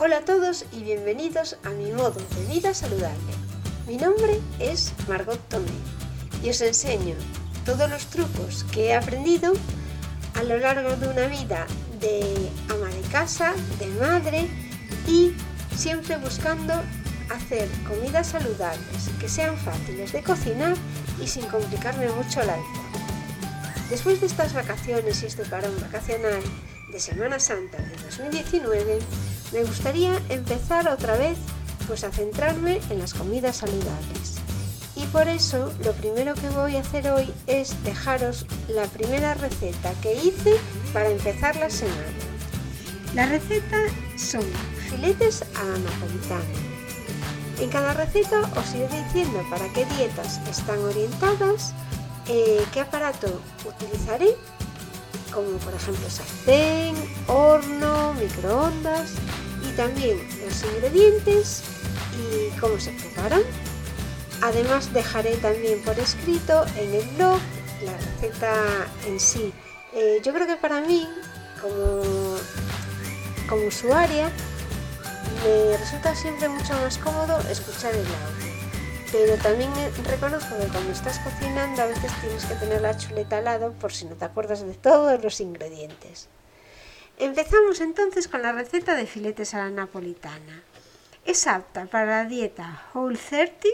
Hola a todos y bienvenidos a mi modo de vida saludable. Mi nombre es Margot Tomé y os enseño todos los trucos que he aprendido a lo largo de una vida de ama de casa, de madre y siempre buscando hacer comidas saludables que sean fáciles de cocinar y sin complicarme mucho la vida. Después de estas vacaciones y este parón vacacional de Semana Santa de 2019, me gustaría empezar otra vez pues a centrarme en las comidas saludables. Y por eso lo primero que voy a hacer hoy es dejaros la primera receta que hice para empezar la semana. La receta son filetes a la napolitana. En cada receta os iré diciendo para qué dietas están orientadas, eh, qué aparato utilizaré, como por ejemplo sartén, horno, microondas también los ingredientes y cómo se preparan. Además dejaré también por escrito en el blog la receta en sí. Eh, yo creo que para mí, como, como usuaria, me resulta siempre mucho más cómodo escuchar el audio. Pero también reconozco que cuando estás cocinando a veces tienes que tener la chuleta al lado por si no te acuerdas de todos los ingredientes. Empezamos entonces con la receta de filetes a la napolitana. Es apta para la dieta Whole 30,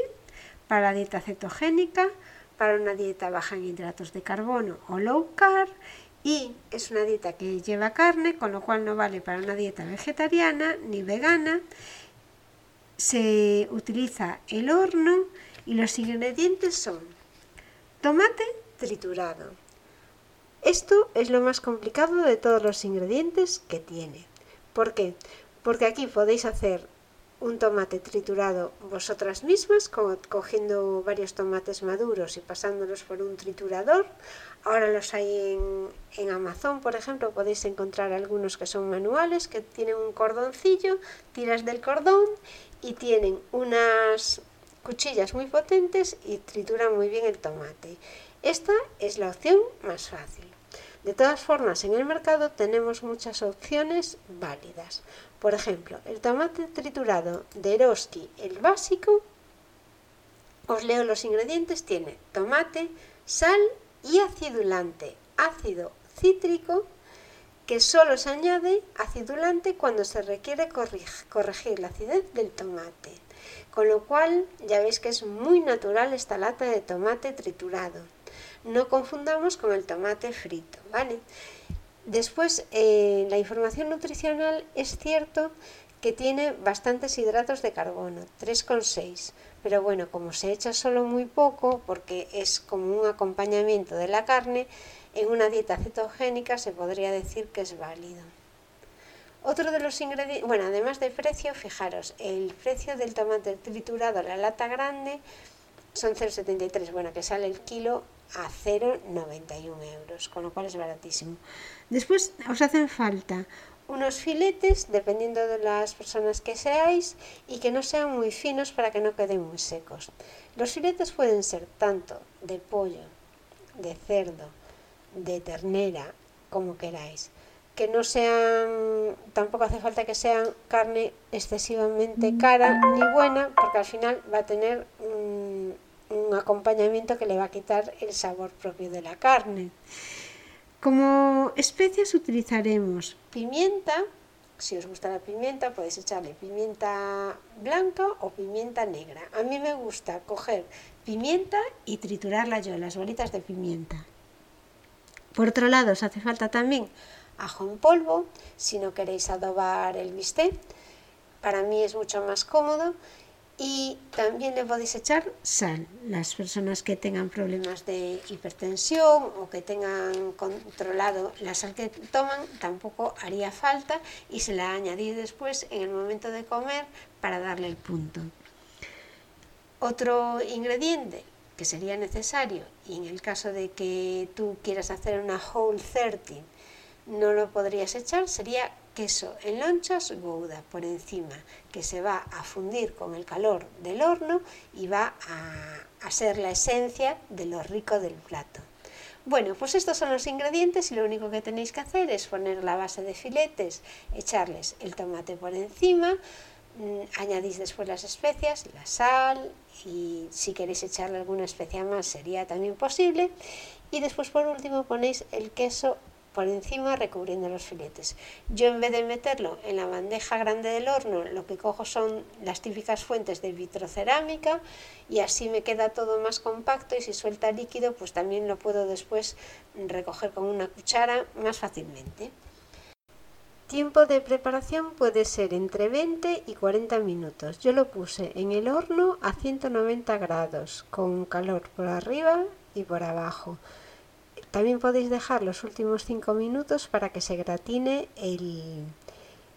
para la dieta cetogénica, para una dieta baja en hidratos de carbono o low carb y es una dieta que lleva carne, con lo cual no vale para una dieta vegetariana ni vegana. Se utiliza el horno y los ingredientes son tomate triturado. Esto es lo más complicado de todos los ingredientes que tiene. ¿Por qué? Porque aquí podéis hacer un tomate triturado vosotras mismas, cogiendo varios tomates maduros y pasándolos por un triturador. Ahora los hay en, Amazon, por ejemplo, podéis encontrar algunos que son manuales, que tienen un cordoncillo, tiras del cordón y tienen unas cuchillas muy potentes y trituran muy bien el tomate. Esta es la opción más fácil. De todas formas, en el mercado tenemos muchas opciones válidas. Por ejemplo, el tomate triturado de Eroski, el básico, os leo los ingredientes, tiene tomate, sal y acidulante, ácido cítrico, que solo se añade acidulante cuando se requiere corregir la acidez del tomate. Con lo cual ya veis que es muy natural esta lata de tomate triturado. No confundamos con el tomate frito, ¿vale? Después, eh, la información nutricional es cierto que tiene bastantes hidratos de carbono, 3,6. Pero bueno, como se echa solo muy poco, porque es como un acompañamiento de la carne, en una dieta cetogénica se podría decir que es válido. Otro de los ingredientes, bueno, además del precio, fijaros, el precio del tomate triturado, la lata grande, son 0,73, bueno, que sale el kilo a 0,91 euros, con lo cual es baratísimo. Después os hacen falta unos filetes, dependiendo de las personas que seáis, y que no sean muy finos para que no queden muy secos. Los filetes pueden ser tanto de pollo, de cerdo, de ternera, como queráis. Que no sean, tampoco hace falta que sean carne excesivamente cara ni buena, porque al final va a tener un acompañamiento que le va a quitar el sabor propio de la carne. Como especias utilizaremos pimienta, si os gusta la pimienta podéis echarle pimienta blanca o pimienta negra. A mí me gusta coger pimienta y triturarla yo, las bolitas de pimienta. Por otro lado, os hace falta también ajo en polvo, si no queréis adobar el bistec. Para mí es mucho más cómodo y también le podéis echar sal. Las personas que tengan problemas de hipertensión o que tengan controlado la sal que toman tampoco haría falta y se la añadir después en el momento de comer para darle el punto. Otro ingrediente que sería necesario y en el caso de que tú quieras hacer una whole 30 no lo podrías echar sería queso en lonchas gouda por encima, que se va a fundir con el calor del horno y va a, ser la esencia de lo rico del plato. Bueno, pues estos son los ingredientes y lo único que tenéis que hacer es poner la base de filetes, echarles el tomate por encima, mm, añadís después las especias, la sal y si queréis echarle alguna especia más sería también posible y después por último ponéis el queso por encima recubriendo los filetes. Yo en vez de meterlo en la bandeja grande del horno, lo que cojo son las típicas fuentes de vitrocerámica y así me queda todo más compacto y si suelta líquido pues también lo puedo después recoger con una cuchara más fácilmente. Tiempo de preparación puede ser entre 20 y 40 minutos. Yo lo puse en el horno a 190 grados con calor por arriba y por abajo. También podéis dejar los últimos 5 minutos para que se gratine el,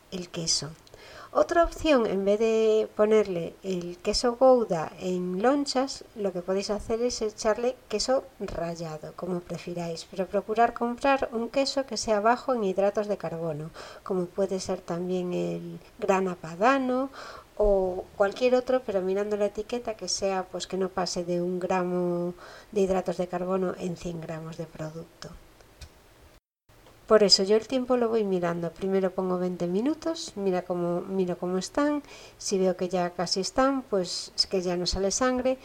el queso. Otra opción, en vez de ponerle el queso Gouda en lonchas, lo que podéis hacer es echarle queso rallado, como prefiráis, pero procurar comprar un queso que sea bajo en hidratos de carbono, como puede ser también el grana padano o cualquier otro, pero mirando la etiqueta que sea, pues que no pase de un gramo de hidratos de carbono en 100 gramos de producto. Por eso yo el tiempo lo voy mirando. Primero pongo 20 minutos, mira cómo, miro cómo están. Si veo que ya casi están, pues es que ya no sale sangre,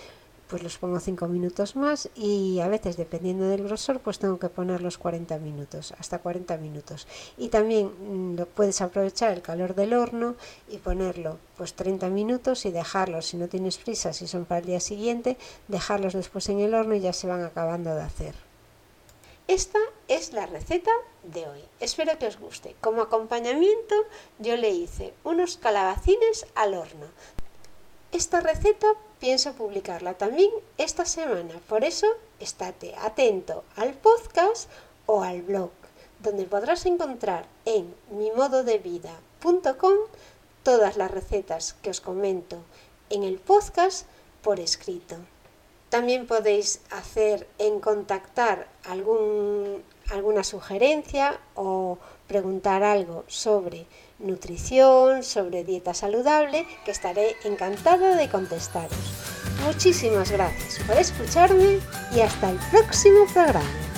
pues los pongo 5 minutos más y a veces dependiendo del grosor pues tengo que poner los 40 minutos, hasta 40 minutos. Y también mm, lo puedes aprovechar el calor del horno y ponerlo pues 30 minutos y dejarlos, si no tienes prisa, si son para el día siguiente, dejarlos después en el horno y ya se van acabando de hacer. Esta es la receta de hoy. Espero que os guste. Como acompañamiento yo le hice unos calabacines al horno. Esta receta pienso publicarla también esta semana, por eso estate atento al podcast o al blog, donde podrás encontrar en mimododevida.com todas las recetas que os comento en el podcast por escrito. También podéis hacer en contactar alguna sugerencia o preguntar algo sobre nutrición, sobre dieta saludable, que estaré encantada de contestaros. Muchísimas gracias por escucharme y hasta el próximo programa.